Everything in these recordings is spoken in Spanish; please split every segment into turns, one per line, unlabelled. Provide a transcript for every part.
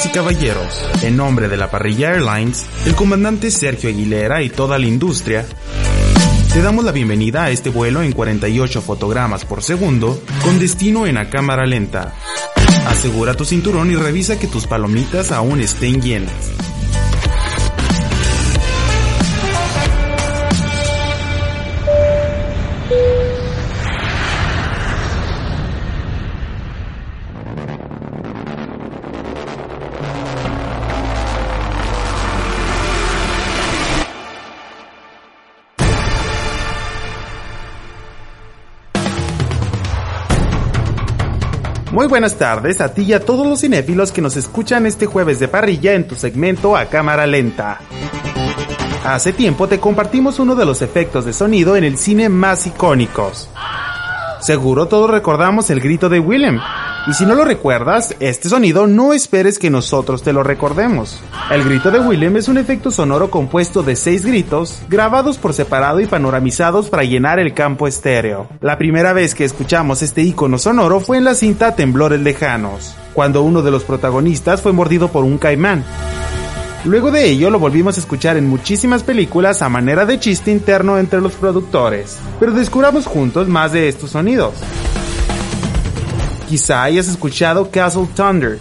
Damas y caballeros, en nombre de la parrilla Airlines, el comandante Sergio Aguilera y toda la industria, te damos la bienvenida a este vuelo en 48 fotogramas por segundo con destino en a cámara lenta. Asegura tu cinturón y revisa que tus palomitas aún estén llenas. Muy buenas tardes a ti y a todos los cinéfilos que nos escuchan este jueves de parrilla en tu segmento a cámara lenta. Hace tiempo te compartimos uno de los efectos de sonido en el cine más icónicos. Seguro todos recordamos el grito de Willem, y si no lo recuerdas, este sonido no esperes que nosotros te lo recordemos. El grito de Willem es un efecto sonoro compuesto de seis gritos, grabados por separado y panoramizados para llenar el campo estéreo. La primera vez que escuchamos este icono sonoro fue en la cinta Temblores Lejanos, cuando uno de los protagonistas fue mordido por un caimán. Luego de ello lo volvimos a escuchar en muchísimas películas a manera de chiste interno entre los productores, pero descubramos juntos más de estos sonidos. Quizá hayas escuchado Castle Thunder,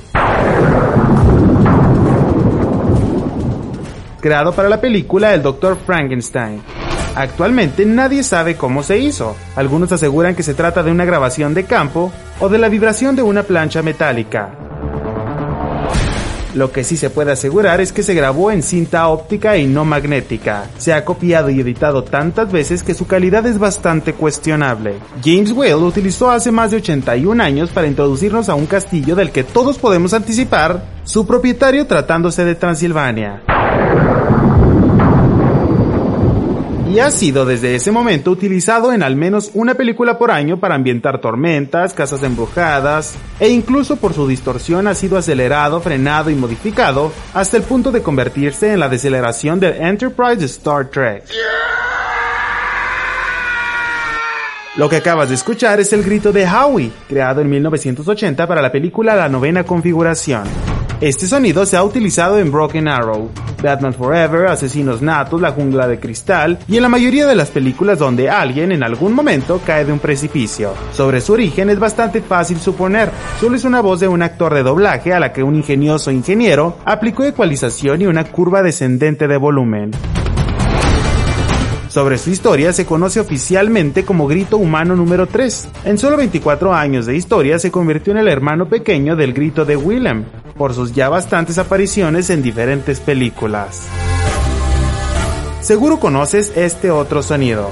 creado para la película El Dr. Frankenstein. Actualmente nadie sabe cómo se hizo. Algunos aseguran que se trata de una grabación de campo o de la vibración de una plancha metálica. Lo que sí se puede asegurar es que se grabó en cinta óptica y no magnética. Se ha copiado y editado tantas veces que su calidad es bastante cuestionable. James Whale lo utilizó hace más de 81 años para introducirnos a un castillo del que todos podemos anticipar su propietario tratándose de Transilvania. Y ha sido desde ese momento utilizado en al menos una película por año para ambientar tormentas, casas embrujadas, e incluso por su distorsión ha sido acelerado, frenado y modificado hasta el punto de convertirse en la deceleración del Enterprise Star Trek. Lo que acabas de escuchar es el grito de Howie, creado en 1980 para la película La Novena Configuración. Este sonido se ha utilizado en Broken Arrow, Batman Forever, Asesinos Natos, La Jungla de Cristal y en la mayoría de las películas donde alguien en algún momento cae de un precipicio. Sobre su origen es bastante fácil suponer, solo es una voz de un actor de doblaje a la que un ingenioso ingeniero aplicó ecualización y una curva descendente de volumen. Sobre su historia se conoce oficialmente como Grito Humano número 3. En solo 24 años de historia se convirtió en el hermano pequeño del Grito de Willem, por sus ya bastantes apariciones en diferentes películas. Seguro conoces este otro sonido.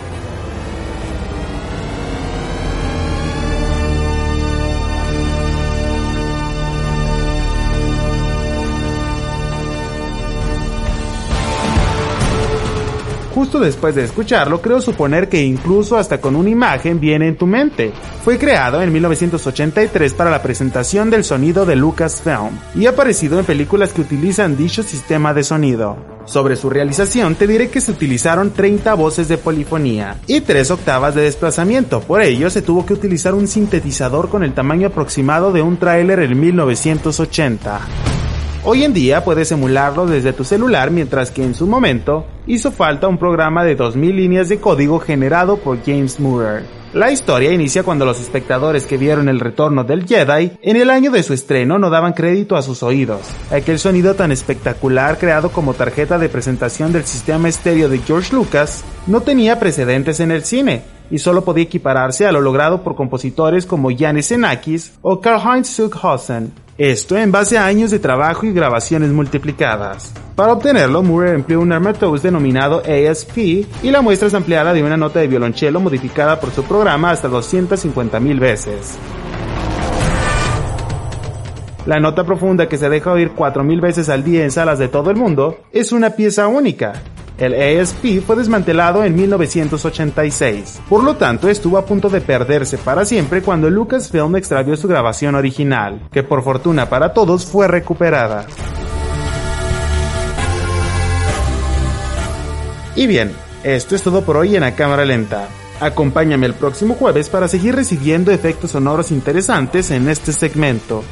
Justo después de escucharlo, creo suponer que incluso hasta con una imagen viene en tu mente. Fue creado en 1983 para la presentación del sonido de Lucasfilm y ha aparecido en películas que utilizan dicho sistema de sonido. Sobre su realización te diré que se utilizaron 30 voces de polifonía y 3 octavas de desplazamiento, por ello se tuvo que utilizar un sintetizador con el tamaño aproximado de un tráiler en 1980. Hoy en día puedes emularlo desde tu celular mientras que en su momento hizo falta un programa de 2000 líneas de código generado por James Moore. La historia inicia cuando los espectadores que vieron el retorno del Jedi en el año de su estreno no daban crédito a sus oídos. Aquel sonido tan espectacular creado como tarjeta de presentación del sistema estéreo de George Lucas no tenía precedentes en el cine y solo podía equipararse a lo logrado por compositores como Janis Xenakis o Karl-Heinz Stockhausen. Esto en base a años de trabajo y grabaciones multiplicadas. Para obtenerlo, Moore empleó un armatos denominado ASP y la muestra es ampliada de una nota de violonchelo modificada por su programa hasta 250.000 veces. La nota profunda que se deja oír 4.000 veces al día en salas de todo el mundo es una pieza única, el ASP fue desmantelado en 1986, por lo tanto estuvo a punto de perderse para siempre cuando Lucasfilm extravió su grabación original, que por fortuna para todos fue recuperada. Y bien, esto es todo por hoy en la cámara lenta. Acompáñame el próximo jueves para seguir recibiendo efectos sonoros interesantes en este segmento.